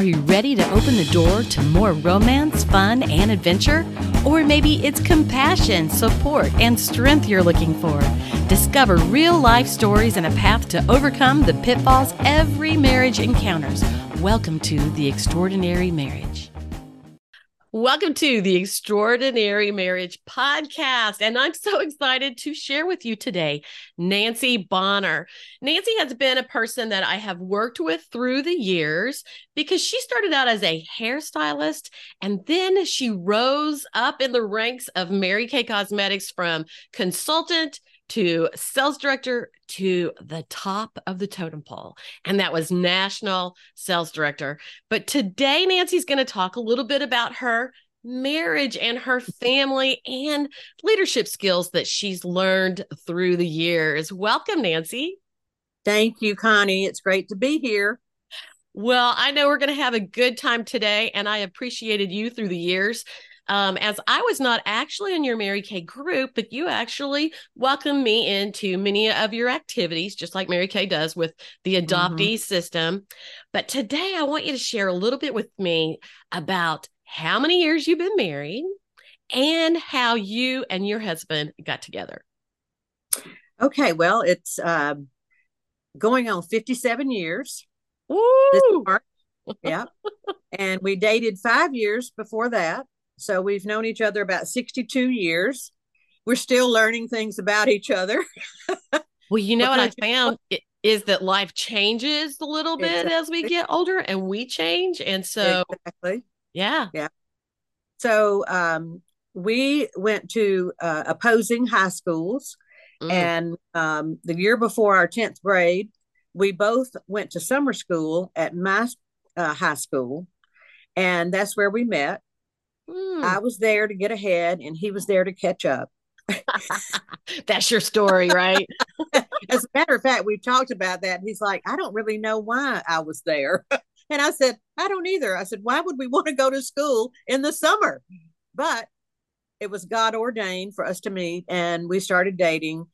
Are you ready to open the door to more romance, fun, and adventure? Or maybe it's compassion, support, and strength you're looking for. Discover real life stories and a path to overcome the pitfalls every marriage encounters. Welcome to The Extraordinary Marriage. Welcome to the Extraordinary Marriage Podcast. And I'm so excited to share with you today Nancy Bonner. Nancy has been a person that I have worked with through the years because she started out as a hairstylist and then she rose up in the ranks of Mary Kay Cosmetics from consultant to sales director to the top of the totem pole, and that was national sales director. But today, Nancy's going to talk a little bit about her marriage and her family and leadership skills that she's learned through the years. Welcome, Nancy. Thank you, Connie. It's great to be here. Well, I know we're going to have a good time today, and I appreciated you through the years um, as I was not actually in your Mary Kay group, but you actually welcomed me into many of your activities, just like Mary Kay does with the mm-hmm. adoptee mm-hmm. system. But today I want you to share a little bit with me about how many years you've been married and how you and your husband got together. Okay, well, it's uh, going on 57 years. Ooh. yeah. and we dated five years before that. So we've known each other about 62 years. We're still learning things about each other. well, you know what I found is that life changes a little bit exactly. as we get older and we change. And so, exactly. Yeah. Yeah. So um, we went to uh, opposing high schools. Mm. And um, the year before our 10th grade, we both went to summer school at my uh, high school. And that's where we met. Mm. I was there to get ahead and he was there to catch up. That's your story, right? As a matter of fact, we've talked about that. He's like, I don't really know why I was there. and I said, I don't either. I said, why would we want to go to school in the summer? But it was God ordained for us to meet and we started dating.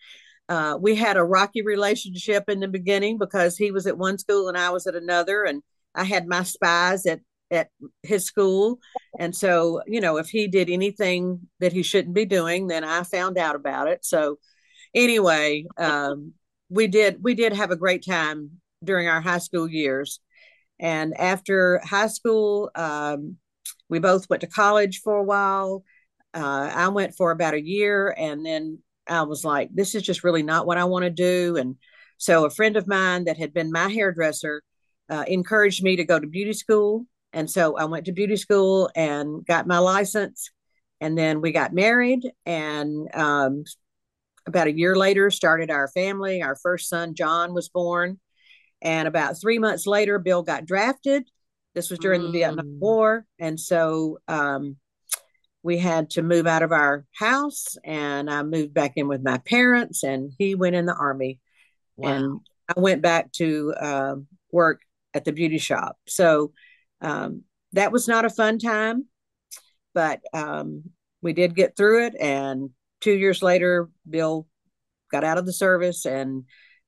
Uh, we had a rocky relationship in the beginning because he was at one school and I was at another. And I had my spies at at his school. And so you know if he did anything that he shouldn't be doing then i found out about it. So anyway um, we did we did have a great time during our high school years. And after high school um, we both went to college for a while. Uh, i went for about a year and then i was like this is just really not what i want to do. And so a friend of mine that had been my hairdresser uh, encouraged me to go to beauty school and so I went to beauty school and got my license. And then we got married. And um, about a year later, started our family. Our first son, John, was born. And about three months later, Bill got drafted. This was during mm. the Vietnam mm. War. And so um, we had to move out of our house. And I moved back in with my parents, and he went in the Army. Wow. And I went back to uh, work at the beauty shop. So um, that was not a fun time, but um, we did get through it. And two years later, Bill got out of the service and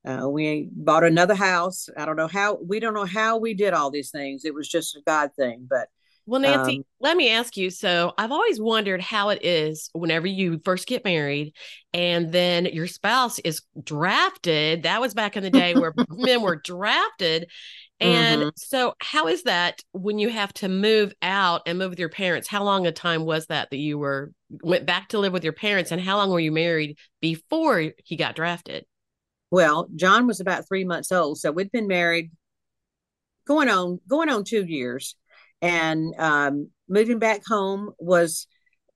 uh, we bought another house. I don't know how, we don't know how we did all these things. It was just a God thing, but well, Nancy, um, let me ask you. So, I've always wondered how it is whenever you first get married and then your spouse is drafted. That was back in the day where men were drafted. And mm-hmm. so, how is that when you have to move out and move with your parents? How long a time was that that you were went back to live with your parents, and how long were you married before he got drafted? Well, John was about three months old, so we'd been married going on going on two years, and um, moving back home was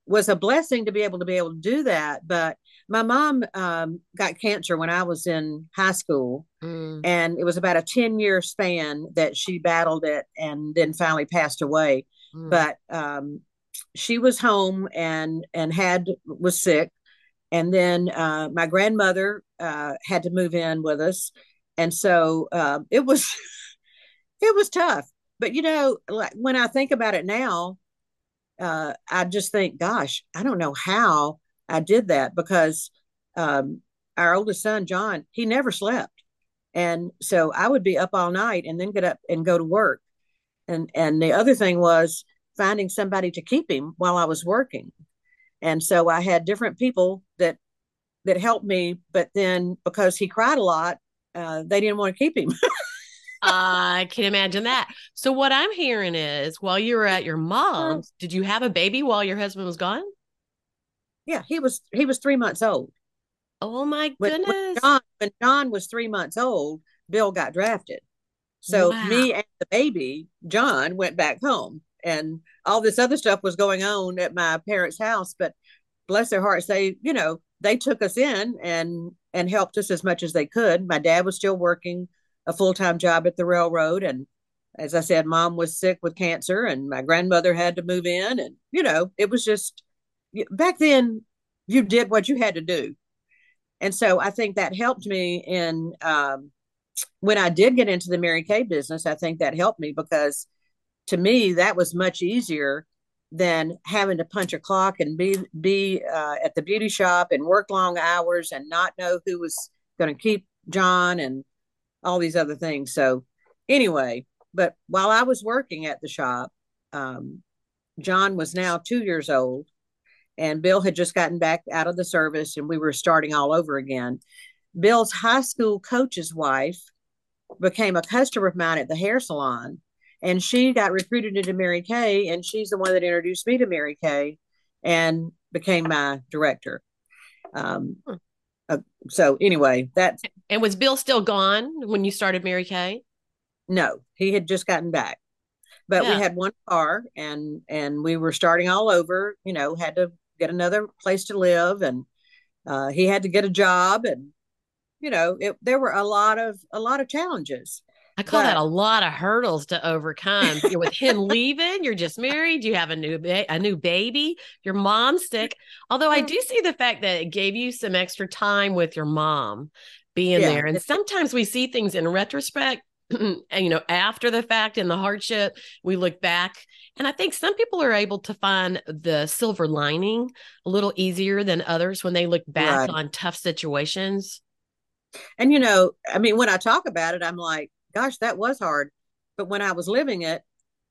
was a blessing to be able to be able to do that. But my mom um, got cancer when I was in high school, mm. and it was about a 10 year span that she battled it and then finally passed away. Mm. But um, she was home and and had was sick, and then uh, my grandmother uh, had to move in with us, and so uh, it was it was tough. But you know, like when I think about it now, uh, I just think, gosh, I don't know how I did that because um, our oldest son, John, he never slept. And so I would be up all night and then get up and go to work. and and the other thing was finding somebody to keep him while I was working. And so I had different people that that helped me, but then because he cried a lot, uh, they didn't want to keep him. I can imagine that. So what I'm hearing is while you were at your uh-huh. mom's, did you have a baby while your husband was gone? Yeah, he was he was three months old. Oh my goodness. When, when, John, when John was three months old, Bill got drafted. So wow. me and the baby, John, went back home. And all this other stuff was going on at my parents' house. But bless their hearts, they, you know, they took us in and and helped us as much as they could. My dad was still working a full time job at the railroad. And as I said, mom was sick with cancer and my grandmother had to move in. And, you know, it was just back then you did what you had to do. And so I think that helped me in um, when I did get into the Mary Kay business. I think that helped me because to me that was much easier than having to punch a clock and be be uh, at the beauty shop and work long hours and not know who was going to keep John and all these other things. So anyway, but while I was working at the shop, um, John was now two years old, and Bill had just gotten back out of the service, and we were starting all over again. Bill's high school coach's wife became a customer of mine at the hair salon, and she got recruited into Mary Kay, and she's the one that introduced me to Mary Kay, and became my director. Um, hmm. Uh, so anyway, that and was Bill still gone when you started Mary Kay? No, he had just gotten back. But yeah. we had one car and and we were starting all over, you know, had to get another place to live and uh, he had to get a job and you know, it there were a lot of a lot of challenges. I call but, that a lot of hurdles to overcome. You're with him leaving, you're just married, you have a new ba- a new baby, your mom's sick. Although I mm. do see the fact that it gave you some extra time with your mom being yeah. there. And sometimes we see things in retrospect and you know after the fact and the hardship we look back and i think some people are able to find the silver lining a little easier than others when they look back right. on tough situations and you know i mean when i talk about it i'm like gosh, that was hard. But when I was living it,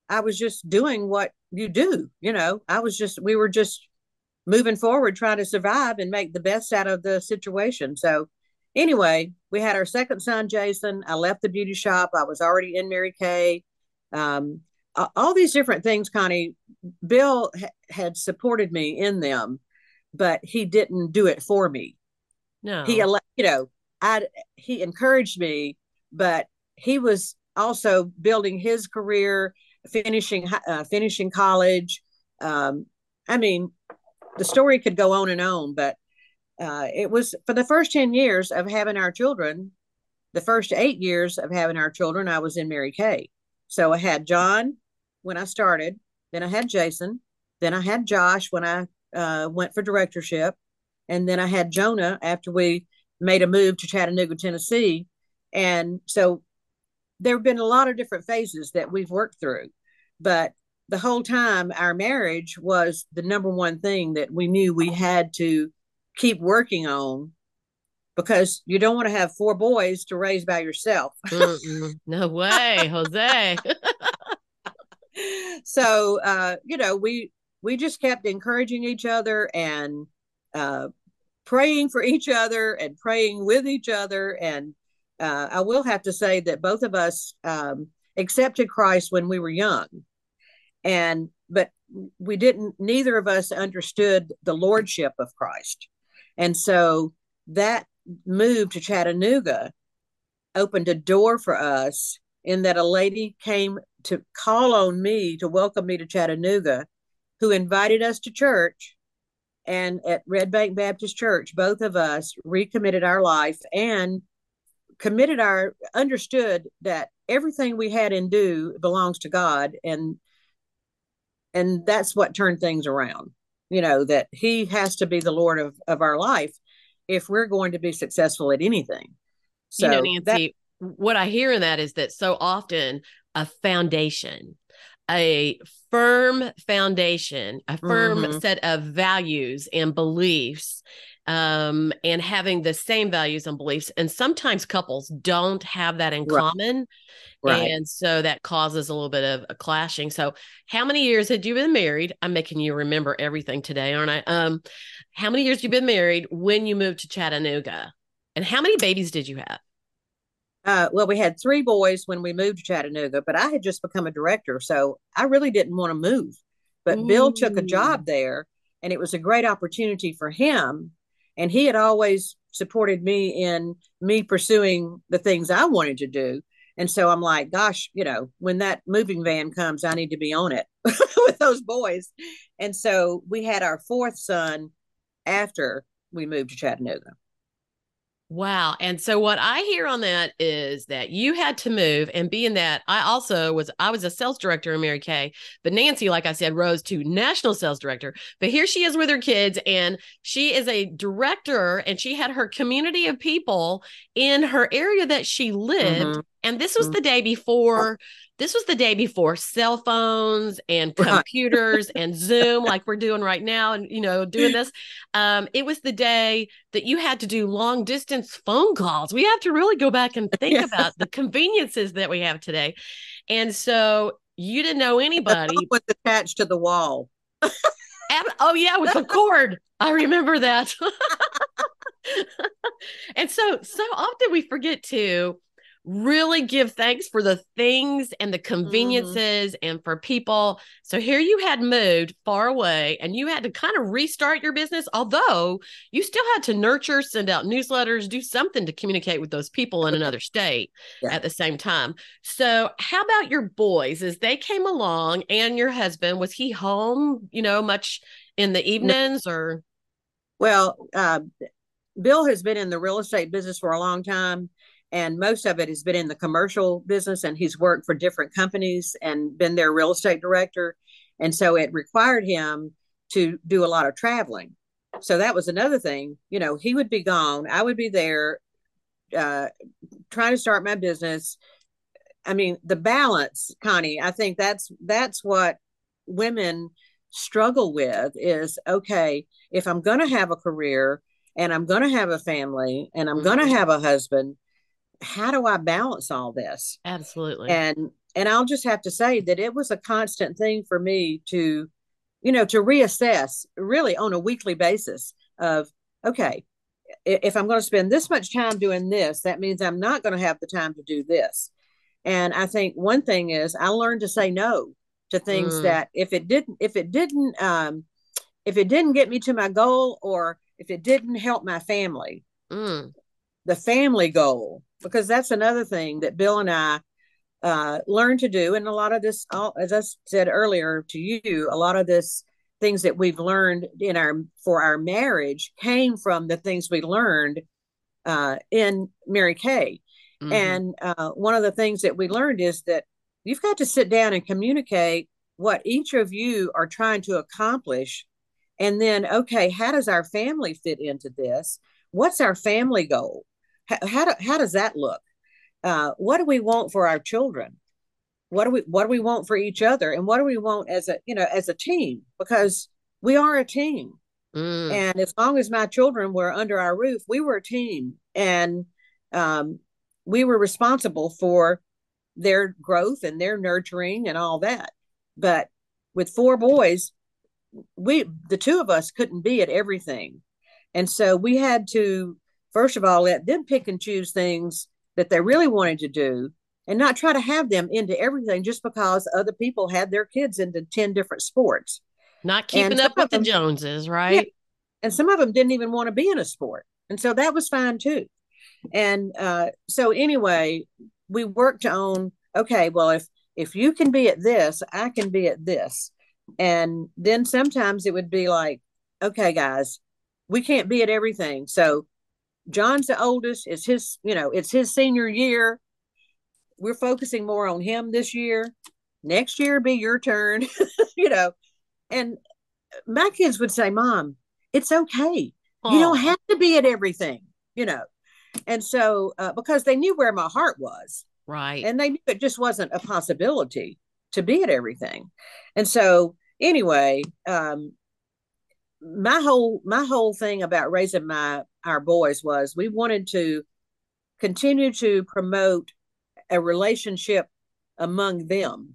I was just doing what you do. You know, I was just, we were just moving forward, trying to survive and make the best out of the situation. So, anyway, we had our second son, Jason. I left the beauty shop. I was already in Mary Kay. Um, all these different things, Connie. Bill ha- had supported me in them, but he didn't do it for me. No, he, you know, I he encouraged me, but he was also building his career, finishing uh, finishing college. Um, I mean, the story could go on and on, but uh, it was for the first 10 years of having our children, the first eight years of having our children, I was in Mary Kay. So I had John when I started, then I had Jason, then I had Josh when I uh, went for directorship, and then I had Jonah after we made a move to Chattanooga, Tennessee. And so there have been a lot of different phases that we've worked through, but the whole time our marriage was the number one thing that we knew we had to keep working on because you don't want to have four boys to raise by yourself. no way, Jose. so uh, you know, we we just kept encouraging each other and uh, praying for each other and praying with each other and uh, I will have to say that both of us um, accepted Christ when we were young, and but we didn't. Neither of us understood the lordship of Christ, and so that move to Chattanooga opened a door for us in that a lady came to call on me to welcome me to Chattanooga, who invited us to church. And at Red Bank Baptist Church, both of us recommitted our life and committed our understood that everything we had and do belongs to God and and that's what turned things around you know that he has to be the lord of of our life if we're going to be successful at anything so you know nancy that, what i hear in that is that so often a foundation a firm foundation a firm mm-hmm. set of values and beliefs um, and having the same values and beliefs. And sometimes couples don't have that in Right. common. Right. And so that causes a little bit of a clashing. So, how many years had you been married? I'm making you remember everything today, aren't I? Um, how many years you been married when you moved to Chattanooga? And how many babies did you have? Uh, well, we had three boys when we moved to Chattanooga, but I had just become a director, so I really didn't want to move. But Bill took a job there, and it was a great opportunity for him. And he had always supported me in me pursuing the things I wanted to do. And so I'm like, gosh, you know, when that moving van comes, I need to be on it with those boys. And so we had our fourth son after we moved to Chattanooga. Wow. And so what I hear on that is that you had to move and being that I also was I was a sales director in Mary Kay, but Nancy, like I said, rose to national sales director. But here she is with her kids and she is a director and she had her community of people in her area that she lived. Mhm. And this was Mhm. the day before this was the day before cell phones and computers and Zoom, like we're doing right now, and you know, doing this. Um, it was the day that you had to do long distance phone calls. We have to really go back and think Yeah. about the conveniences that we have today. And so you didn't know The anybody. phone was attached to the wall. Oh yeah, with the cord. I remember that. and so so often we forget to really give thanks for the things and the conveniences and for people. So here you had moved far away and you had to kind of restart your business, although you still had to nurture, send out newsletters, do something to communicate with those people in another state Yeah. at the same time. So how about your boys as they came along and your husband? Was he home, you know, much in the evenings or Well, uh, Bill has been in the real estate business for a long time, and most of it has been in the commercial business. And he's worked for different companies and been their real estate director. And so it required him to do a lot of traveling. So that was another thing. You know, he would be gone, I would be there, uh, trying to start my business. I mean, the balance, Connie. I think that's that's what women struggle with is okay if i'm going to have a career and i'm going to have a family and i'm going to have a husband how do i balance all this absolutely? and and i'll just have to say that it was a constant thing for me to you know to reassess really on a weekly basis of okay if i'm going to spend this much time doing this that means i'm not going to have the time to do this and i think one thing is i learned to say no to things Mm. that if it didn't if it didn't um if it didn't get me to my goal or if it didn't help my family Mm, the family goal because that's another thing that bill and i uh, learned to do and a lot of this all, as i said earlier to you a lot of this things that we've learned in our for our marriage came from the things we learned uh, in mary kay mhm. and uh, one of the things that we learned is that you've got to sit down and communicate what each of you are trying to accomplish. And then, okay, how does our family fit into this? What's our family goal? How, how, do, how does that look? Uh, what do we want for our children? What do we what do we want for each other? And what do we want as a you know as a team? Because we are a team. Mm, And as long as my children were under our roof, we were a team, and um, we were responsible for their growth and their nurturing and all that. But with four boys, we the two of us couldn't be at everything, and so we had to first of all let them pick and choose things that they really wanted to do, and not try to have them into everything just because other people had their kids into ten different sports. not keeping and up with the Joneses, right? Yeah, and some of them didn't even want to be in a sport. And so that was fine too. And uh, so anyway we worked on okay well if if you can be at this i can be at this. And then sometimes it would be like okay guys we can't be at everything. So john's the oldest. It's his you know it's his senior year. We're focusing more on him this year. Next year be your turn you know. And my kids would say mom it's okay. You don't have to be at everything you know. And so uh, because they knew where my heart was. Right. and they knew it just wasn't a possibility to be at everything. And so anyway um my whole my whole thing about raising my our boys was we wanted to continue to promote a relationship among them,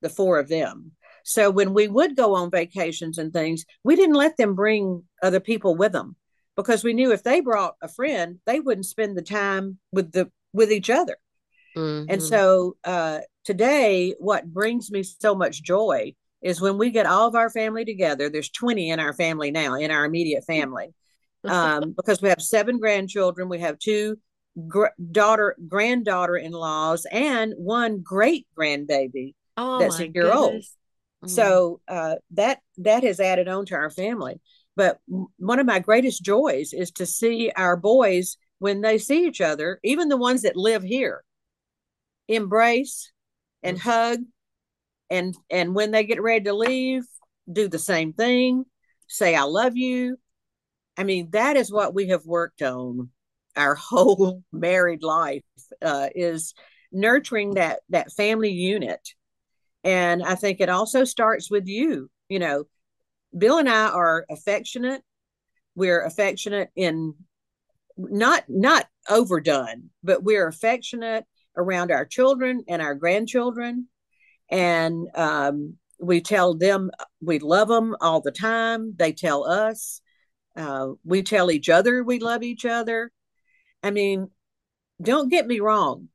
the four of them. So when we would go on vacations and things, we didn't let them bring other people with them because we knew if they brought a friend, they wouldn't spend the time with the with each other. Mm-hmm. And so uh, today, what brings me so much joy is when we get all of our family together. There's 20 in our family now, in our immediate family, um, because we have seven grandchildren. We have two gr- daughter granddaughter in laws and one great grandbaby oh, that's a year goodness. old. Mm. So uh, that that has added on to our family. But one of my greatest joys is to see our boys when they see each other, even the ones that live here, embrace and mm. hug, and and when they get ready to leave, do the same thing, say I love you. I mean, that is what we have worked on our whole married life uh, is nurturing that that family unit. And i think it also starts with you you know bill and i are affectionate. We're affectionate in not not overdone but we're affectionate around our children and our grandchildren. And um, we tell them we love them all the time. They tell us uh, we tell each other we love each other I mean, don't get me wrong.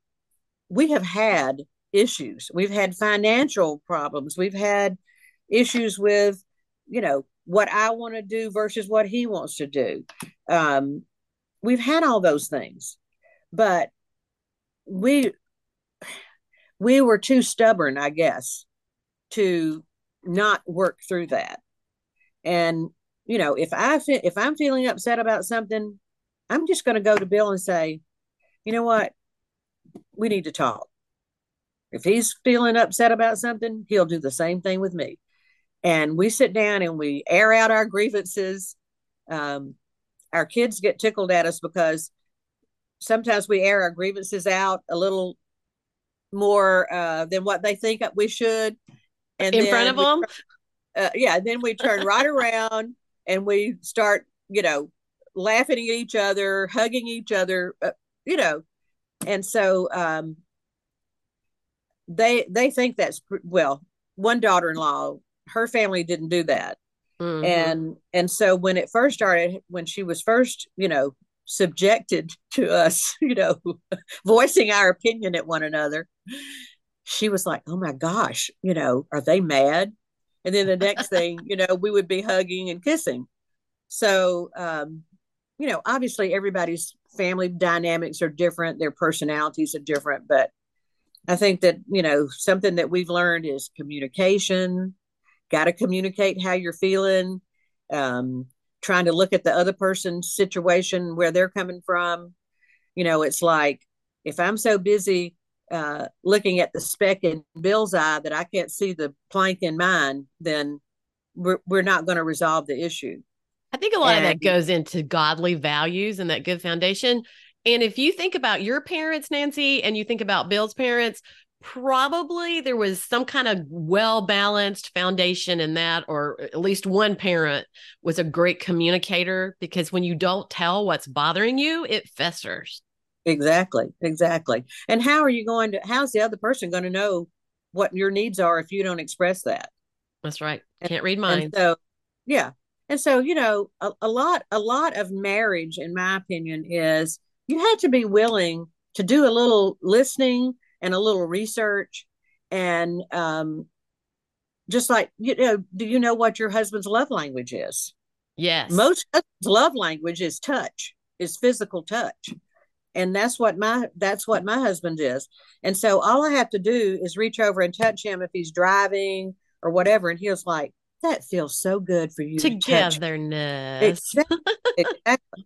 We have had issues. We've had financial problems. We've had issues with, you know, what I want to do versus what he wants to do. Um, we've had all those things, but we we were too stubborn, I guess, to not work through that. And you know, if I if I'm feeling upset about something, I'm just going to go to Bill and say, you know what? We need to talk. If he's feeling upset about something, he'll do the same thing with me. And we sit down and we air out our grievances. Um, our kids get tickled at us because sometimes we air our grievances out a little more uh, than what they think we should. And in front of them? uh, yeah. Then we turn right around and we start, you know, laughing at each other, hugging each other, uh, you know. And so um, they they think that's well. One daughter-in-law, her family didn't do that, mm-hmm. and and so when it first started, when she was first, you know, subjected to us, you know, voicing our opinion at one another, she was like, "Oh my gosh, you know, are they mad?" And then the next thing, you know, we would be hugging and kissing. So um, you know, obviously everybody's family dynamics are different, their personalities are different, but I think that, you know, something that we've learned is communication, got to communicate how you're feeling, um, trying to look at the other person's situation, where they're coming from. You know, it's like if I'm so busy uh, looking at the speck in Bill's eye that I can't see the plank in mine, then we're, we're not going to resolve the issue. I think a lot and, of that goes into godly values and that good foundation. And if you think about your parents, Nancy, and you think about Bill's parents, probably there was some kind of well balanced foundation in that, or at least one parent was a great communicator because when you don't tell what's bothering you, it festers. Exactly. Exactly. And how are you going to, how's the other person going to know what your needs are if you don't express that? That's right. Can't read minds. so, yeah and so you know a, a lot a lot of marriage in my opinion is you have to be willing to do a little listening and a little research and um just like you know do you know what your husband's love language is yes most love language is touch is physical touch and that's what my that's what my husband is and so all i have to do is reach over and touch him if he's driving or whatever. And he was like that feels so good for you togetherness. To exactly.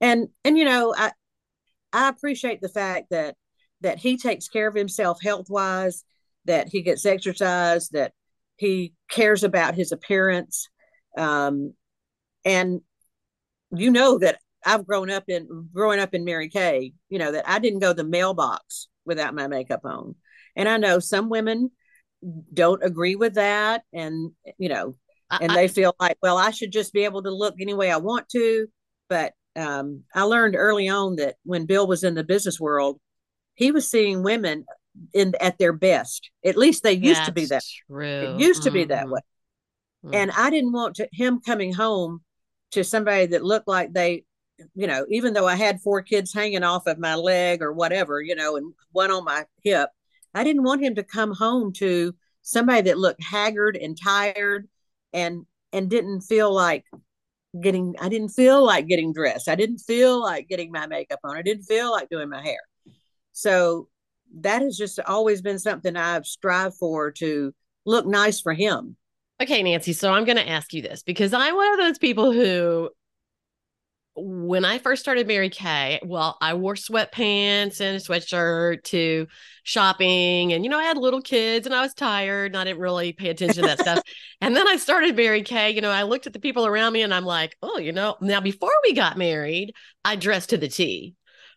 and and you know i i appreciate the fact that that he takes care of himself health wise that he gets exercise that he cares about his appearance. Um and you know that i've grown up in growing up in mary kay you know that i didn't go the mailbox without my makeup on and i know some women don't agree with that and you know and I, they feel like, well, I should just be able to look any way I want to. But um, I learned early on that when Bill was in the business world, he was seeing women in at their best. At least they used to be that. True. It used mm-hmm. to be that mm-hmm. way. Mm-hmm. And I didn't want to, him coming home to somebody that looked like they, you know, even though I had four kids hanging off of my leg or whatever, you know, and one on my hip, I didn't want him to come home to somebody that looked haggard and tired and and didn't feel like getting I didn't feel like getting dressed. I didn't feel like getting my makeup on. I didn't feel like doing my hair. So that has just always been something I've strived for to look nice for him. Okay, Nancy. So I'm going to ask you this because I'm one of those people who when I first started Mary Kay, well, I wore sweatpants and a sweatshirt to shopping. And, you know, I had little kids and I was tired and I didn't really pay attention to that stuff. And then I started Mary Kay. You know, I looked at the people around me and I'm like, oh, you know, now before we got married, I dressed to the T.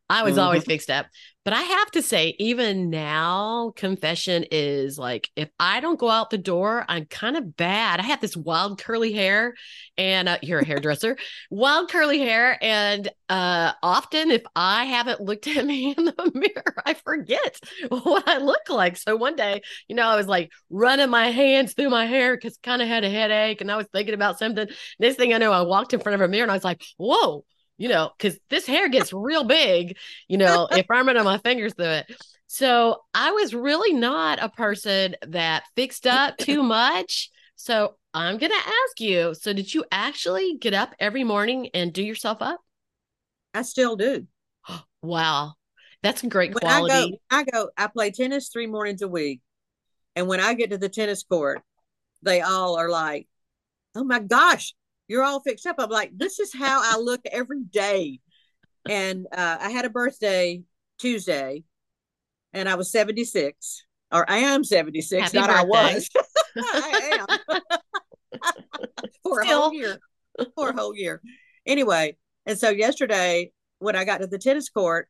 I was mm-hmm. always fixed up. But I have to say, even now, confession is like if I don't go out the door, I'm kind of bad. I have this wild curly hair, and uh, you're a hairdresser, wild curly hair, and uh, often if I haven't looked at me in the mirror, I forget what I look like. So one day, you know, I was like running my hands through my hair because kind of had a headache, and I was thinking about something. Next thing I know, I walked in front of a mirror, and I was like, "Whoa." You know, because this hair gets real big, you know, if I'm running my fingers through it. So I was really not a person that fixed up too much. So I'm going to ask you so, did you actually get up every morning and do yourself up? I still do. wow. That's great when quality. I go, I go, I play tennis three mornings a week. And when I get to the tennis court, they all are like, oh my gosh, you're all fixed up. I'm like, this is how I look every day. And uh, I had a birthday Tuesday, and I was 76, or I am 76. Happy not birthday. I was. I am. For Still. a whole year. For a whole year. Anyway, and so yesterday when I got to the tennis court,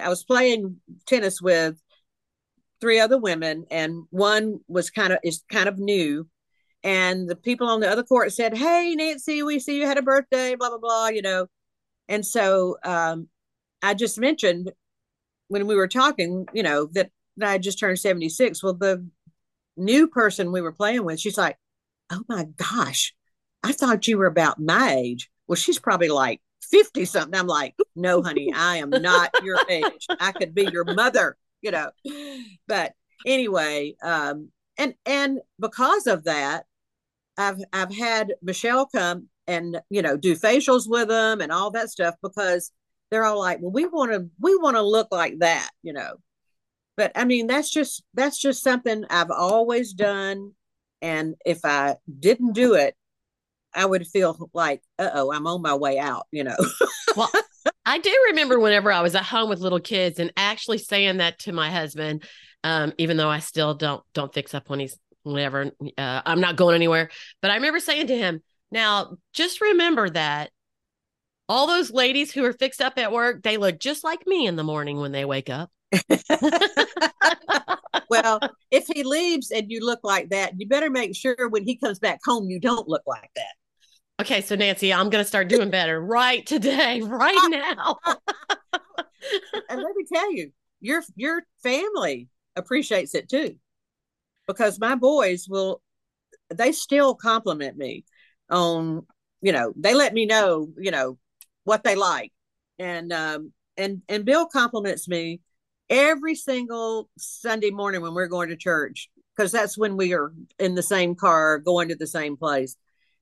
I was playing tennis with three other women, and one was kind of is kind of new, and the people on the other court said, Hey, Nancy, we see you had a birthday, blah, blah, blah, you know. And so um, I just mentioned when we were talking, you know, that, that I just turned 76. Well, the new person we were playing with, she's like, Oh my gosh, I thought you were about my age. Well, she's probably like 50 something. I'm like, No, honey, I am not your age. I could be your mother, you know. But anyway, um, and and because of that, I've I've had Michelle come and you know do facials with them and all that stuff because they're all like, well, we want to we want to look like that, you know. But I mean, that's just that's just something I've always done, and if I didn't do it, I would feel like, uh oh, I'm on my way out, you know. well, I do remember whenever I was at home with little kids and actually saying that to my husband, um, even though I still don't don't fix up when he's whatever. Uh, I'm not going anywhere. But I remember saying to him, now just remember that all those ladies who are fixed up at work, they look just like me in the morning when they wake up. well, if he leaves and you look like that, you better make sure when he comes back home, you don't look like that. Okay, so Nancy, I'm going to start doing better right today, right now. and let me tell you, your your family appreciates it too because my boys will they still compliment me on you know they let me know you know what they like. And um and and bill compliments me every single sunday morning when we're going to church because that's when we are in the same car going to the same place.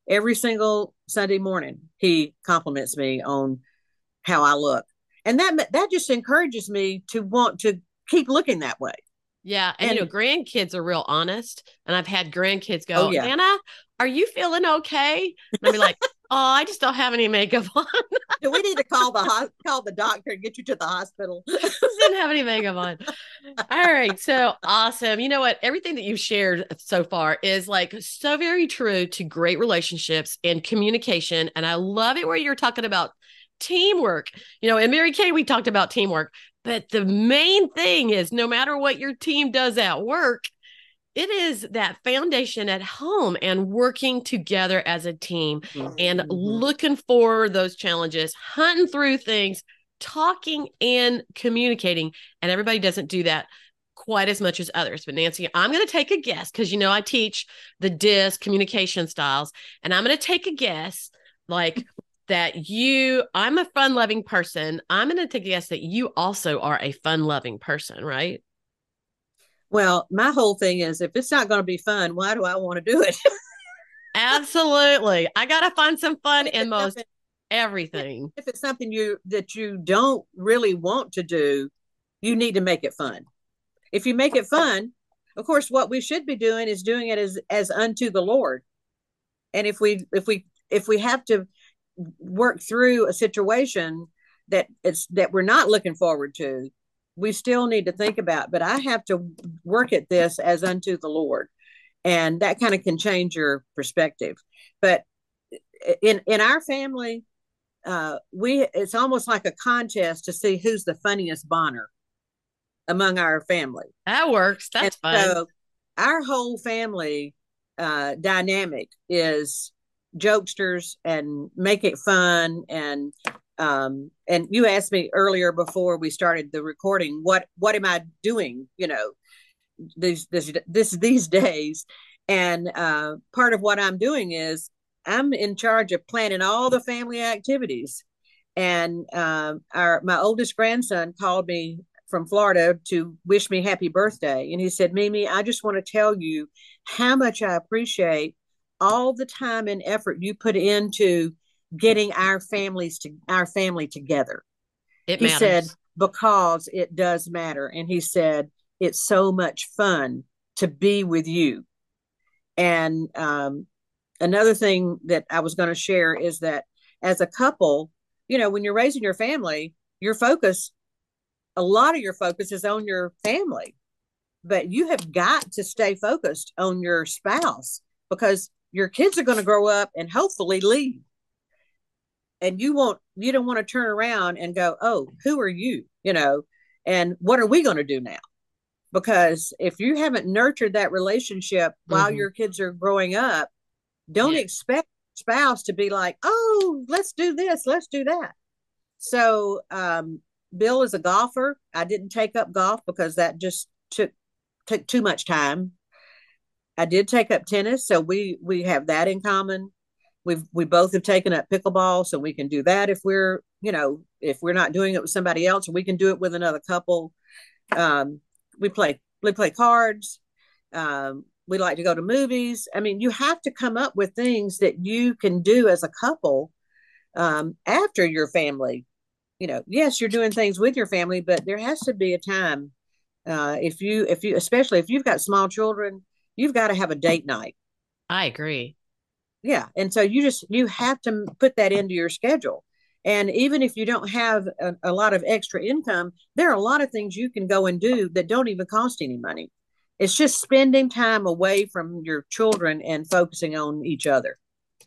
Every single sunday morning he compliments me on how i look. And that that just encourages me to want to keep looking that way yeah. And, and, you know, grandkids are real honest. And I've had grandkids oh, go, oh, yeah. Anna, are you feeling okay? And I'll be like, oh, I just don't have any makeup on. Do we need to call the call the doctor and get you to the hospital? didn't have any makeup on. All right. So awesome. You know what? Everything that you've shared so far is like so very true to great relationships and communication. And I love it where you're talking about teamwork. You know, in Mary Kay, we talked about teamwork. But the main thing is no matter what your team does at work, it is that foundation at home and working together as a team mm-hmm. and looking for those challenges, hunting through things, talking and communicating. And everybody doesn't do that quite as much as others. But Nancy, I'm going to take a guess because you know I teach the DISC communication styles, and I'm going to take a guess like that you I'm a fun loving person. I'm going to take a guess that you also are a fun loving person, right? Well, my whole thing is if it's not going to be fun, why do I want to do it? Absolutely. I got to find some fun in most everything. If it's something you that you don't really want to do, you need to make it fun. If you make it fun, of course what we should be doing is doing it as as unto the Lord. And if we if we if we have to work through a situation that it's that we're not looking forward to, we still need to think about. But I have to work at this as unto the Lord, and that kind of can change your perspective. But in in our family, uh, we it's almost like a contest to see who's the funniest Bonner among our family. That works. That's and fun. So our whole family uh, dynamic is jokesters and make it fun and um and you asked me earlier before we started the recording what what am i doing you know these this this these days? And uh part of what i'm doing is i'm in charge of planning all the family activities. And um our my oldest grandson called me from Florida to wish me happy birthday. And he said Mimi I just want to tell you how much I appreciate all the time and effort you put into getting our families to our family together. It he matters. said because it does matter, and he said it's so much fun to be with you. And um, another thing that I was going to share is that as a couple, you know, when you're raising your family, your focus, a lot of your focus is on your family, but you have got to stay focused on your spouse because your kids are going to grow up and hopefully leave. And you won't you don't want to turn around and go oh who are you? You know and what are we going to do now? Because if you haven't nurtured that relationship mm-hmm. while your kids are growing up don't yeah. expect spouse to be like oh let's do this let's do that. So um, bill is a golfer. I didn't take up golf because that just took took too much time I did take up tennis, so we we have that in common. We've we both have taken up pickleball, so we can do that if we're you know if we're not doing it with somebody else, we can do it with another couple. Um, we play we play cards. Um, we like to go to movies. I mean, you have to come up with things that you can do as a couple um, after your family. You know, yes, you're doing things with your family, but there has to be a time. Uh, if you, if you, especially if you've got small children, you've got to have a date night. I agree. Yeah. And so you just, you have to put that into your schedule. And even if you don't have a, a, lot of extra income, there are a lot of things you can go and do that don't even cost any money. It's just spending time away from your children and focusing on each other.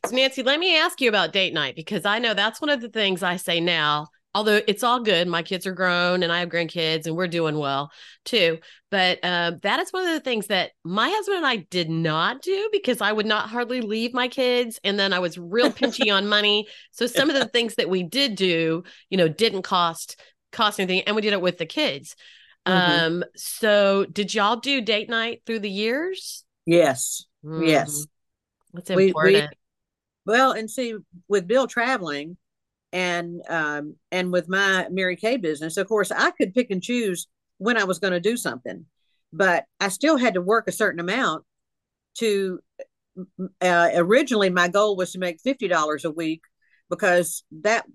So Nancy, let me ask you about date night because I know that's one of the things I say now although it's all good my kids are grown and i have grandkids and we're doing well too but uh, that is one of the things that my husband and i did not do because i would not hardly leave my kids and then i was real pinchy on money. So some of the things that we did do you know didn't cost cost anything and we did it with the kids. Mm-hmm. um so did y'all do date night through the years? Yes. Mm-hmm. yes that's important we, we, well and see with bill traveling and um, and with my Mary Kay business, of course, I could pick and choose when I was going to do something, but I still had to work a certain amount to. Uh, originally, my goal was to make fifty dollars a week because that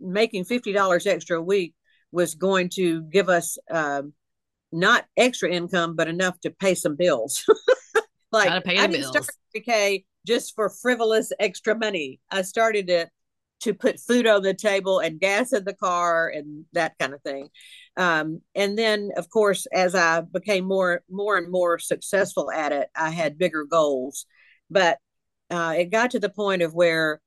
making fifty dollars extra a week was going to give us um, not extra income, but enough to pay some bills. like I didn't bills. start Mary Kay just for frivolous extra money. I started it to put food on the table and gas in the car and that kind of thing. Um, and then, of course, as I became more, more and more successful at it, I had bigger goals. But uh, it got to the point of where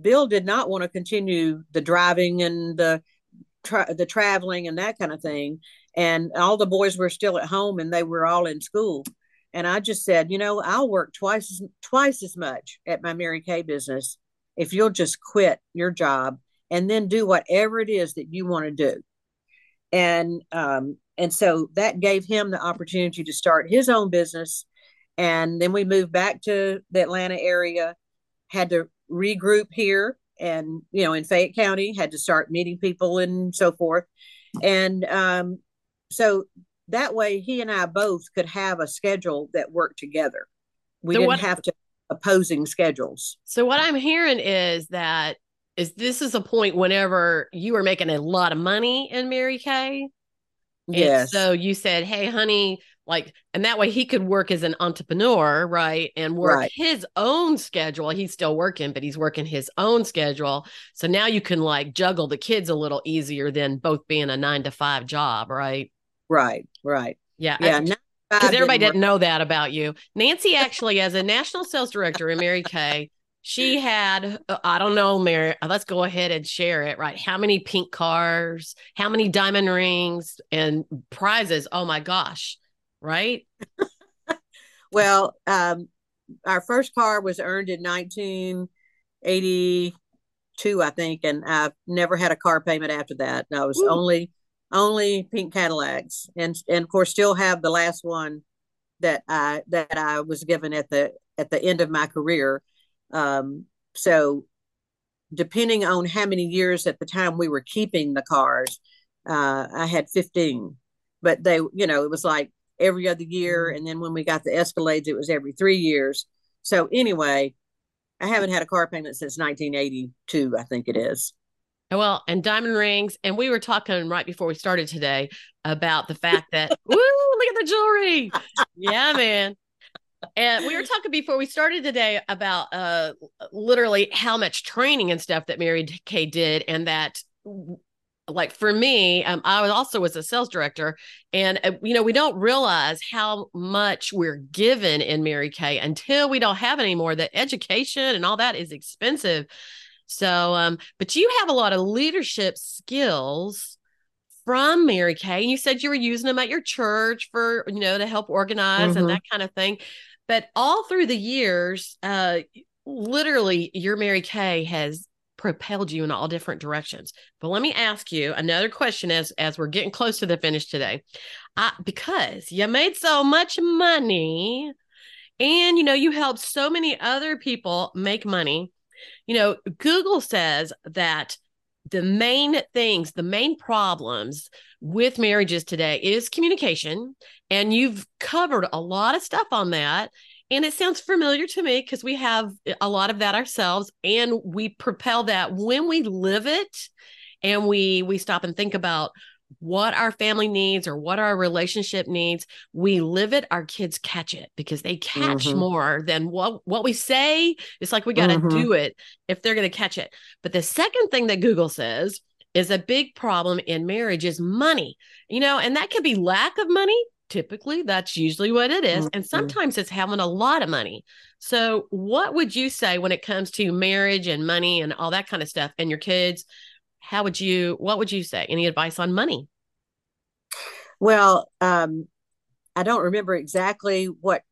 Bill did not want to continue the driving and the tra- the traveling and that kind of thing. And all the boys were still at home and they were all in school. And I just said, you know, I'll work twice as twice as much at my Mary Kay business if you'll just quit your job and then do whatever it is that you want to do. And um, and so that gave him the opportunity to start his own business. And then we moved back to the Atlanta area, had to regroup here and you know in Fayette County, had to start meeting people and so forth. And um, so that way he and I both could have a schedule that worked together. We so didn't what, have to opposing schedules. So what I'm hearing is that is this is a point whenever you were making a lot of money in Mary Kay. Yes. so you said, "Hey, honey, like," and that way he could work as an entrepreneur, right, and work right. his own schedule. He's still working, but he's working his own schedule. So now you can like juggle the kids a little easier than both being a nine to five job, right? Right. Right. Yeah. Yeah. Because everybody didn't know that about you. Nancy actually, as a national sales director in Mary Kay, she had uh, i don't know mary uh, let's go ahead and share it right how many pink cars how many diamond rings and prizes oh my gosh right well um our first car was earned in 1982 i think and i've never had a car payment after that i was Ooh. only only pink cadillacs and and of course still have the last one that i that i was given at the at the end of my career um, so depending on how many years at the time we were keeping the cars, uh, I had 15, but they, you know, it was like every other year. Mm-hmm. And then when we got the Escalades, it was every three years. So anyway, I haven't had a car payment since 1982, I think it is. Well, and diamond rings. And we were talking right before we started today about the fact that, woo, look at the jewelry. yeah, man and we were talking before we started today about uh literally how much training and stuff that Mary Kay did and that like for me um, i was also was a sales director and uh, you know we don't realize how much we're given in mary kay until we don't have it anymore that education and all that is expensive so um but you have a lot of leadership skills from mary kay and you said you were using them at your church for you know to help organize mm-hmm. and that kind of thing but all through the years, uh, literally, your Mary Kay has propelled you in all different directions. But let me ask you another question as as we're getting close to the finish today. I, because you made so much money and you know you helped so many other people make money. You know, Google says that the main things, the main problems with marriages today is communication. And you've covered a lot of stuff on that. And it sounds familiar to me because we have a lot of that ourselves and we propel that when we live it and we we stop and think about what our family needs or what our relationship needs we live it our kids catch it because they catch mm-hmm. more than what what we say it's like we got to mm-hmm. do it if they're going to catch it but the second thing that google says is a big problem in marriage is money you know and that could be lack of money typically that's usually what it is. Mm-hmm. and sometimes it's having a lot of money so what would you say when it comes to marriage and money and all that kind of stuff and your kids how would you what would you say? Any advice on money? Well um i don't remember exactly what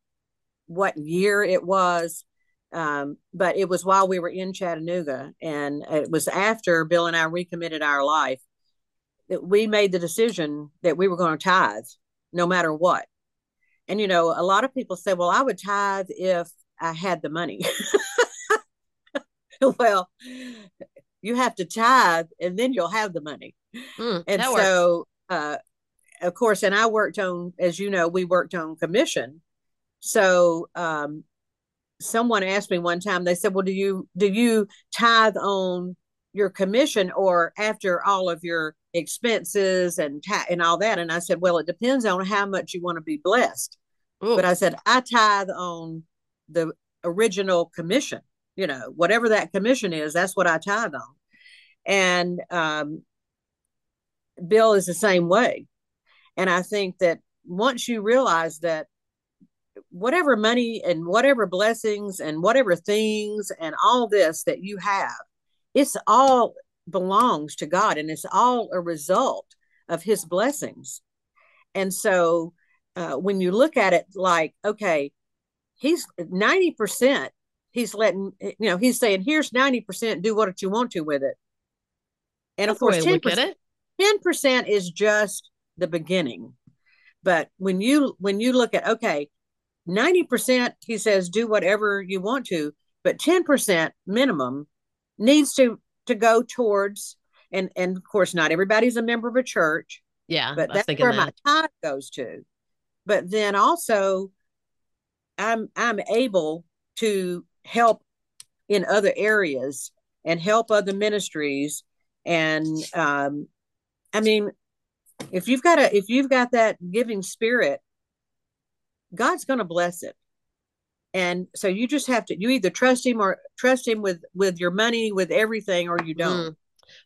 what year it was um, but it was while we were in chattanooga and it was after bill and i recommitted our life that we made the decision that we were going to tithe no matter what. And you know a lot of people say well i would tithe if i had the money. Well you have to tithe and then you'll have the money. Mm, and so, uh, of course, and I worked on, as you know, we worked on commission. So, um, someone asked me one time, they said, well, do you, do you tithe on your commission or after all of your expenses and, ta- and all that? And I said, well, it depends on how much you want to be blessed. Ooh. But I said, I tithe on the original commission you know, whatever that commission is, that's what I tithe on. And um, Bill is the same way. And I think that once you realize that whatever money and whatever blessings and whatever things and all this that you have, it's all belongs to God and it's all a result of his blessings. And so uh, when you look at it like, okay, he's 90%, he's letting, you know, he's saying, here's 90%, do what you want to with it. And That's of course, the way to look 10%, at it. 10% is just the beginning. But when you when you look at okay, 90% he says do whatever you want to, but 10% minimum needs to to go towards and and of course not everybody's a member of a church, Yeah, but that's where that. my time goes to. But then also I'm I'm able to help in other areas and help other ministries and um I mean if you've got a if you've got that giving spirit god's going to bless it and so you just have to you either trust him or trust him with with your money with everything or you don't Mm.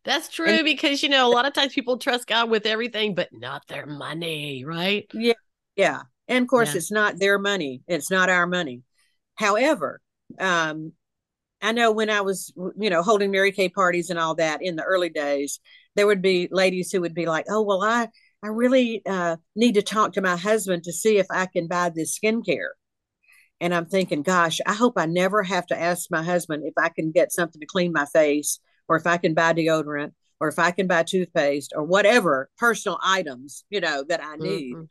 That's true And- because you know a lot of times people trust God with everything, but not their money, right? yeah yeah and of course Yeah. it's not their money it's not our money however um i know when i was you know holding mary kay parties and all that in the early days there would be ladies who would be like oh well i i really uh need to talk to my husband to see if i can buy this skincare and i'm thinking gosh i hope i never have to ask my husband if i can get something to clean my face or if i can buy deodorant or if i can buy toothpaste or whatever personal items you know that i need Mhm.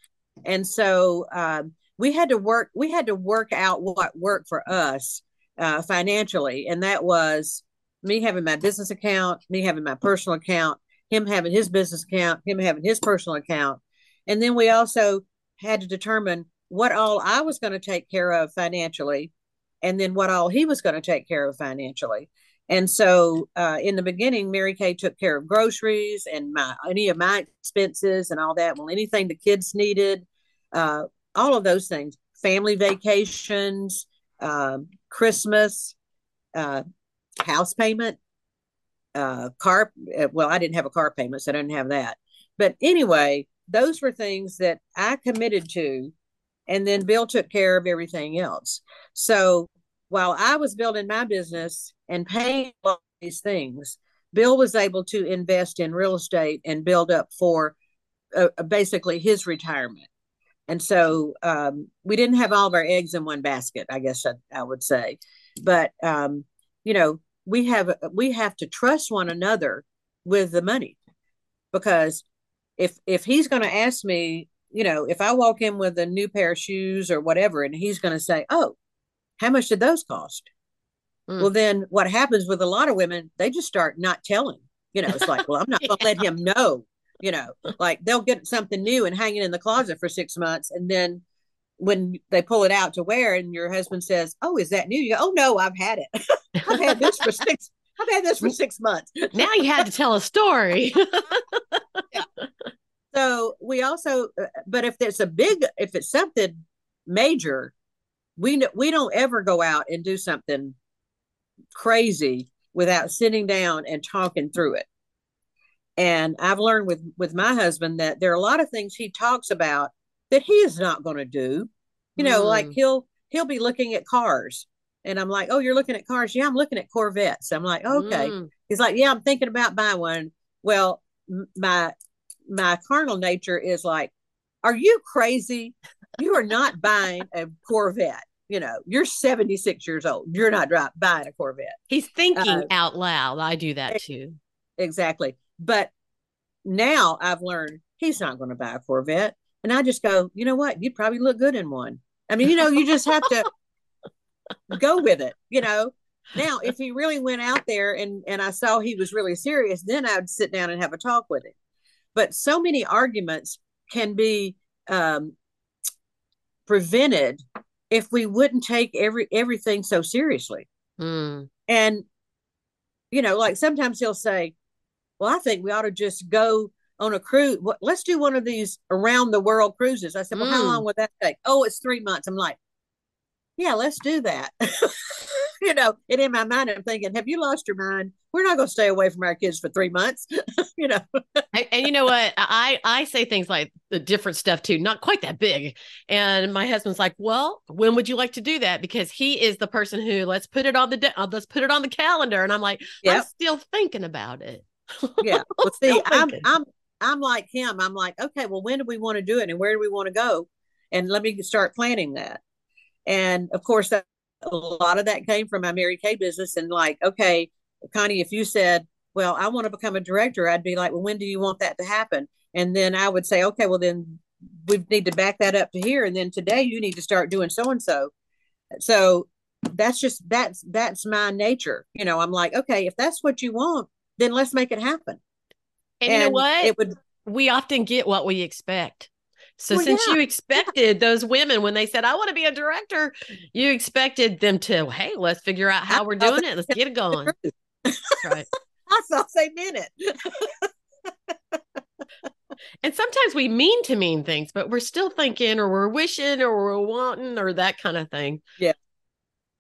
and so um, we had to work we had to work out what worked for us uh, financially and that was me having my business account me having my personal account him having his business account him having his personal account and then we also had to determine what all i was going to take care of financially and then what all he was going to take care of financially and so uh, in the beginning, Mary Kay took care of groceries and my any of my expenses and all that. Well, anything the kids needed, uh, all of those things, family vacations, um, Christmas, uh, house payment, uh, car. uh, Well, I didn't have a car payment, so I didn't have that. But anyway, those were things that I committed to, and then Bill took care of everything else. So while I was building my business and paying all these things, Bill was able to invest in real estate and build up for uh, basically his retirement. And so um, we didn't have all of our eggs in one basket, I guess I, I would say. But um, you know, we have we have to trust one another with the money because if if he's going to ask me, you know, if I walk in with a new pair of shoes or whatever, and he's going to say, "Oh, how much did those cost?" Mm. Well, then what happens with a lot of women, they just start not telling. You know, it's like, well, I'm not going to let him know. You know, like they'll get something new and hang it in the closet for six months, and then when they pull it out to wear, and your husband says, "Oh, is that new?" You go, "Oh no, I've had it. I've had this for six. I've had this for six months." Now you had to tell a story. So we also, uh, but if there's a big, if it's something major, we we don't ever go out and do something crazy without sitting down and talking through it. And I've learned with with my husband that there are a lot of things he talks about that he is not going to do. You know, like Mm. he'll he'll be looking at cars, and I'm like, "Oh, you're looking at cars? Yeah, I'm looking at Corvettes." I'm like, "Okay." Mm. He's like, "Yeah, I'm thinking about buying one." Well, my my carnal nature is like, "Are you crazy? You are not buying a Corvette. You know, you're 76 years old. You're not buying a Corvette." He's thinking Uh, out loud. I do that too. Exactly. But now I've learned he's not going to buy a Corvette, and I just go, "You know what? You'd probably look good in one." I mean, you know, you just have to go with it. You know. Now, if he really went out there and and I saw he was really serious, then I'd sit down and have a talk with him. But so many arguments can be um, prevented if we wouldn't take every everything so seriously. Mm. And you know, like sometimes he'll say, "Well, I think we ought to just go on a cruise. Let's do one of these around the world cruises." I said, "Well, how Mm. long would that take?" "Oh, it's three months." I'm like, "Yeah, let's do that." you know, and in my mind, I'm thinking, "Have you lost your mind? We're not going to stay away from our kids for three months." you know, And, and you know what? I I say things like the different stuff too, not quite that big. And my husband's like, "Well, when would you like to do that?" Because he is the person who let's put it on the de- uh, let's put it on the calendar. And I'm like, I'm still thinking about it. Yeah. Well, see, I'm. I'm I'm like him. I'm like, okay, well, when do we want to do it, and where do we want to go? and let me start planning that. And of course, that, a lot of that came from my Mary Kay business. And like, okay, Connie, if you said, well, I want to become a director, I'd be like, well, when do you want that to happen? And then I would say, okay, well, then we need to back that up to here. And then today you need to start doing so and so. So that's just that's that's my nature. You know, I'm like, okay, if that's what you want, then let's make it happen. And, and you know what? It would we often get what we expect. So well, since yeah. you expected those women when they said, I want to be a director, you expected them to, hey, let's figure out how we're doing it. Let's get it going. right. I thought they meant it. and sometimes we mean to mean things, but we're still thinking or we're wishing or we're wanting or that kind of thing. Yeah.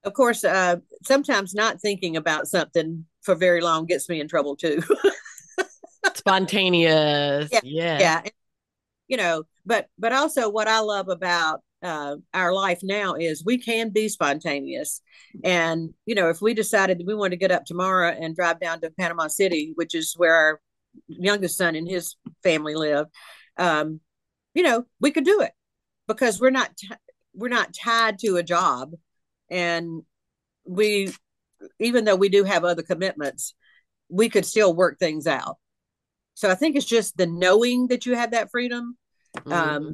Of course, uh, sometimes not thinking about something for very long gets me in trouble too. Spontaneous. Yeah. Yeah. yeah. You know, but but also what I love about uh, our life now is we can be spontaneous. And, you know, if we decided we want to get up tomorrow and drive down to Panama City, which is where our youngest son and his family live, um, you know, we could do it because we're not, t- we're not tied to a job. And we, even though we do have other commitments, we could still work things out. So I think it's just the knowing that you have that freedom um, mm-hmm.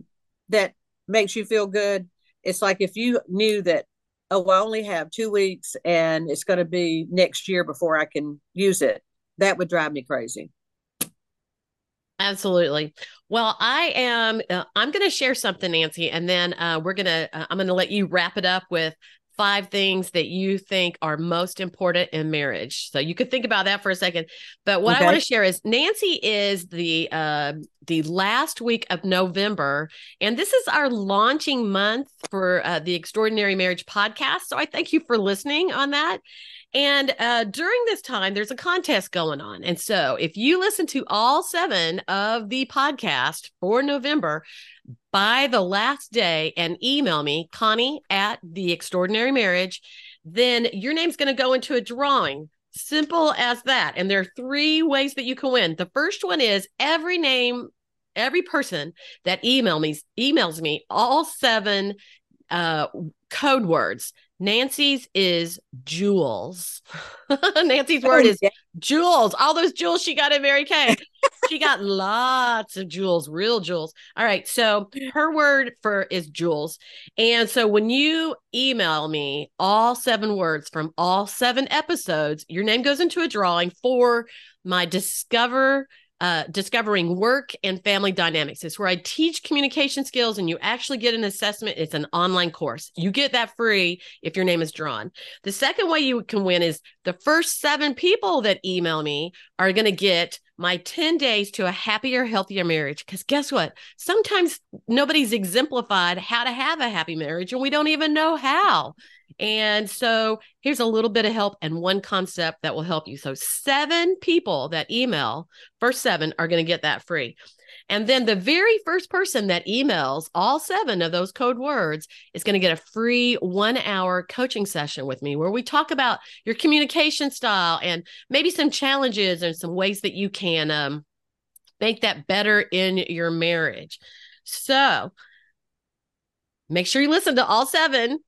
that makes you feel good. It's like if you knew that, oh, I only have two weeks and it's going to be next year before I can use it, that would drive me crazy. Absolutely. Well, I am. Uh, I'm going to share something, Nancy, and then uh, we're going to. Uh, I'm going to let you wrap it up with five things that you think are most important in marriage. So you could think about that for a second. But what okay. I want to share is Nancy is the uh, the last week of November, and this is our launching month for uh, the Extraordinary Marriage podcast. So I thank you for listening on that. And uh, during this time, there's a contest going on. And so if you listen to all seven of the podcast for November, by the last day and email me, Connie at the extraordinary marriage, then your name's going to go into a drawing. Simple as that. And there are three ways that you can win. The first one is every name, every person that email me emails me all seven uh, code words Nancy's is jewels. Nancy's word is jewels. All those jewels she got in Mary Kay. She got lots of jewels, real jewels. All right. So her word for is jewels. And so when you email me all seven words from all seven episodes, your name goes into a drawing for my Discover uh, discovering work and family dynamics. It's where I teach communication skills and you actually get an assessment. It's an online course. You get that free if your name is drawn. The second way you can win is the first seven people that email me are going to get my 10 days to a happier, healthier marriage. Because guess what? Sometimes nobody's exemplified how to have a happy marriage and we don't even know how. And so here's a little bit of help and one concept that will help you. So, seven people that email, first seven are going to get that free. And then the very first person that emails all seven of those code words is going to get a free one hour coaching session with me where we talk about your communication style and maybe some challenges and some ways that you can um, make that better in your marriage. So, make sure you listen to all seven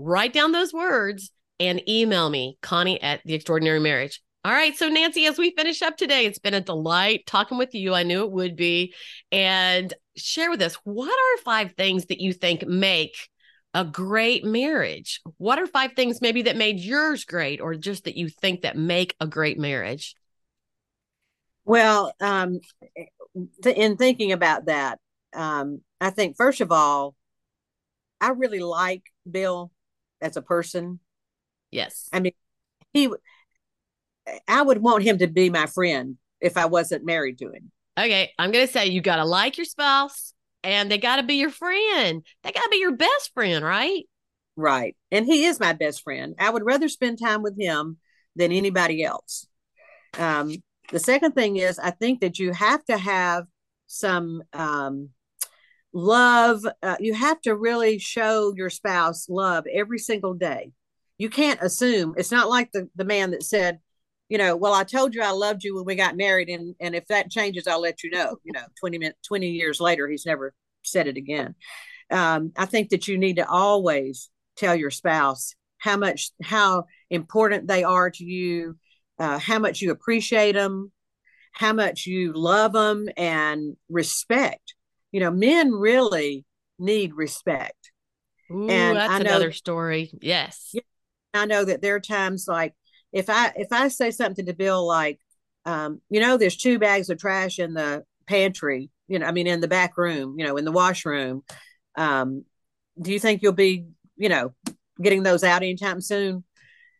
write down those words and email me, Connie at the Extraordinary Marriage. All right. So, Nancy, as we finish up today, it's been a delight talking with you. I knew it would be. And share with us what are five things that you think make a great marriage? What are five things maybe that made yours great or just that you think that make a great marriage? Well, um, in thinking about that, um, I think first of all, I really like Bill as a person. Yes. I mean, he, I would want him to be my friend if I wasn't married to him. Okay. I'm going to say you got to like your spouse and they got to be your friend. They got to be your best friend, right? Right. And he is my best friend. I would rather spend time with him than anybody else. Um, the second thing is, I think that you have to have some um, love uh, you have to really show your spouse love every single day you can't assume it's not like the, the man that said you know well i told you i loved you when we got married and and if that changes i'll let you know you know 20 minutes 20 years later he's never said it again um, I think that you need to always tell your spouse how much how important they are to you, uh, how much you appreciate them, how much you love them, and respect. You know, men really need respect. Ooh, and that's I know, another story. Yes. I know that there are times like if I if I say something to Bill like, um, you know, there's two bags of trash in the pantry, you know, I mean in the back room, you know, in the washroom. Um, do you think you'll be, you know, getting those out anytime soon?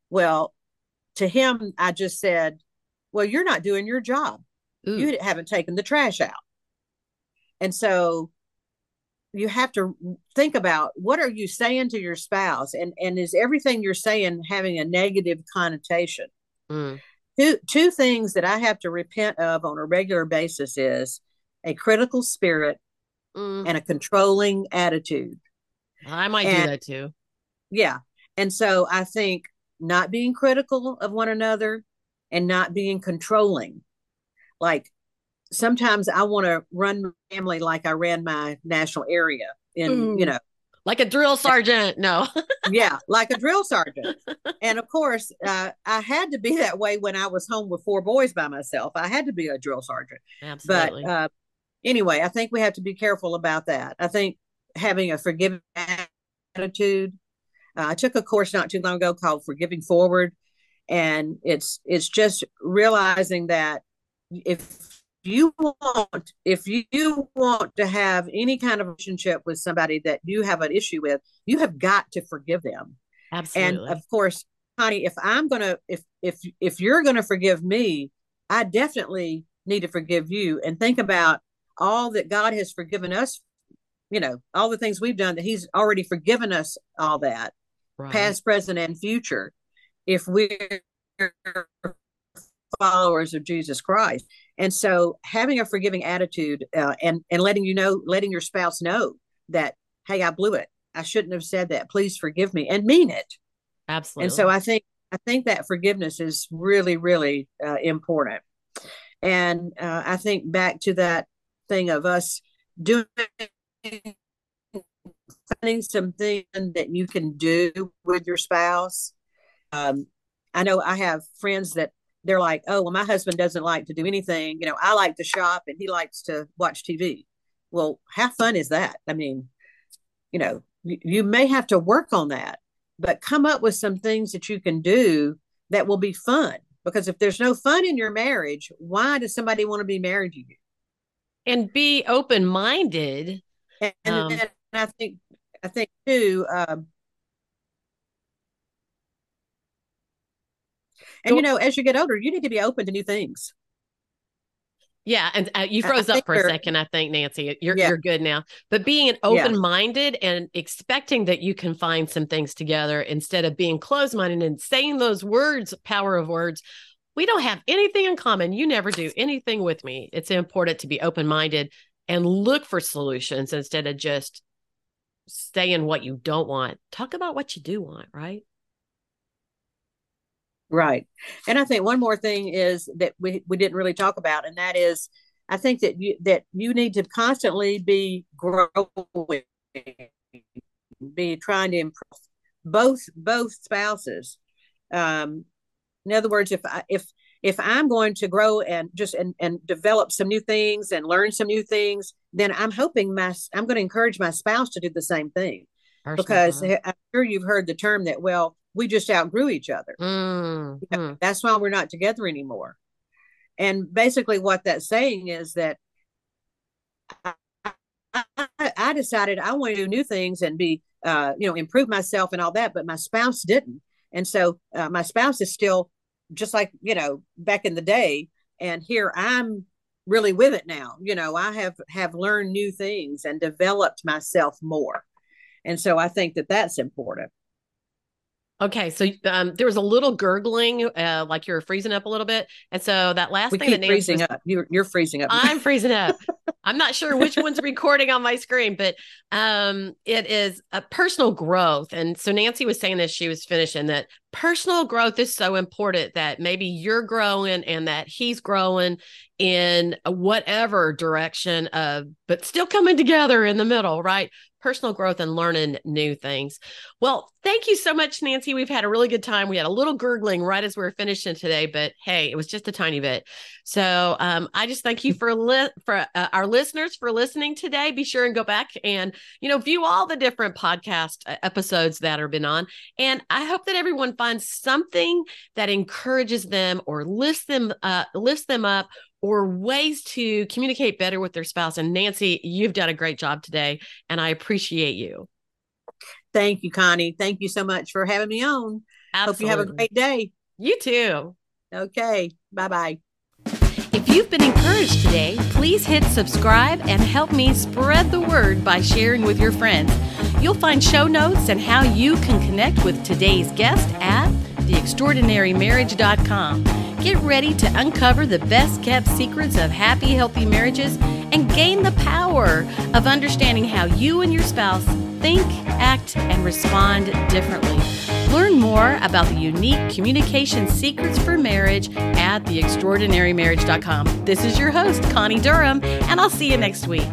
Well, to him, I just said, Well, you're not doing your job. Ooh. You haven't taken the trash out. And so you have to think about what are you saying to your spouse? And and is everything you're saying having a negative connotation? Mm. two two things that i have to repent of on a regular basis is a critical spirit mm. and a controlling attitude. I might and, do that too. Yeah. And so i think not being critical of one another and not being controlling. Like sometimes I want to run my family like I ran my national area in, Ooh, you know, like a drill sergeant. No. yeah, like a drill sergeant. And of course, uh, I had to be that way when I was home with four boys by myself. I had to be a drill sergeant. Absolutely. But uh, anyway, I think we have to be careful about that. I think having a forgiving attitude. Uh, I took a course not too long ago called Forgiving Forward, and it's it's just realizing that if you want if you want to have any kind of relationship with somebody that you have an issue with you have got to forgive them. Absolutely. and of course honey if i'm gonna if if if you're gonna forgive me i definitely need to forgive you and think about all that god has forgiven us you know all the things we've done that he's already forgiven us all that right. past present and future if we're followers of jesus christ and so having a forgiving attitude uh, and and letting you know letting your spouse know that hey i blew it. I shouldn't have said that. Please forgive me and mean it. Absolutely and so i think i think that forgiveness is really really uh, important. And uh, i think back to that thing of us doing finding something that you can do with your spouse. Um, i know i have friends that they're like, oh, well, my husband doesn't like to do anything. You know, I like to shop and he likes to watch TV. Well, how fun is that? I mean, you know, you, you may have to work on that, but come up with some things that you can do that will be fun. Because if there's no fun in your marriage, why does somebody want to be married to you? And be open minded. And, um, and, I think, I think too, um, And you know, as you get older, you need to be open to new things. Yeah, and uh, you froze up for a second. I think Nancy, you're yeah. you're good now. But being open minded yeah. and expecting that you can find some things together instead of being closed minded and saying those words, power of words. We don't have anything in common. You never do anything with me. It's important to be open minded and look for solutions instead of just staying what you don't want. Talk about what you do want, right? Right. And I think one more thing is that we, we didn't really talk about, and that is I think that you that you need to constantly be growing, be trying to improve both both spouses. Um, in other words, if I if if I'm going to grow and just and, and develop some new things and learn some new things, then I'm hoping my I'm going to encourage my spouse to do the same thing. because I'm sure you've heard the term that well we just outgrew each other. Mm-hmm. That's why we're not together anymore. And basically, what that's saying is that I, I, I decided I want to do new things and be, uh, you know, improve myself and all that, but my spouse didn't. And so uh, my spouse is still just like, you know, back in the day. And here I'm really with it now. You know, I have have learned new things and developed myself more. And so I think that that's important. Okay, so um, there was a little gurgling, uh, like you're freezing up a little bit, and so that last we thing that freezing was, up. You're, you're freezing up. I'm freezing up. I'm not sure which one's recording on my screen, but um, it is a personal growth. And so Nancy was saying as she was finishing that personal growth is so important that maybe you're growing and that he's growing in whatever direction of, but still coming together in the middle, right? personal growth and learning new things. Well, thank you so much, Nancy. We've had a really good time. We had a little gurgling right as we were finishing today, but hey, it was just a tiny bit. So um, I just thank you for li- for uh, our listeners for listening today. Be sure and go back and you know view all the different podcast uh, episodes that have been on, and I hope that everyone finds something that encourages them or lifts them uh, lifts them up or ways to communicate better with their spouse. And Nancy, you've done a great job today, and I appreciate you. Thank you, Connie. Thank you so much for having me on. Absolutely. Hope you have a great day. You too. Okay. Bye bye. If you've been encouraged today, please hit subscribe and help me spread the word by sharing with your friends. You'll find show notes and how you can connect with today's guest at theextraordinarymarriage.com. Get ready to uncover the best kept secrets of happy, healthy marriages and gain the power of understanding how you and your spouse think, act, and respond differently. Learn more about the unique communication secrets for marriage at theextraordinarymarriage.com. This is your host, Connie Durham, and I'll see you next week.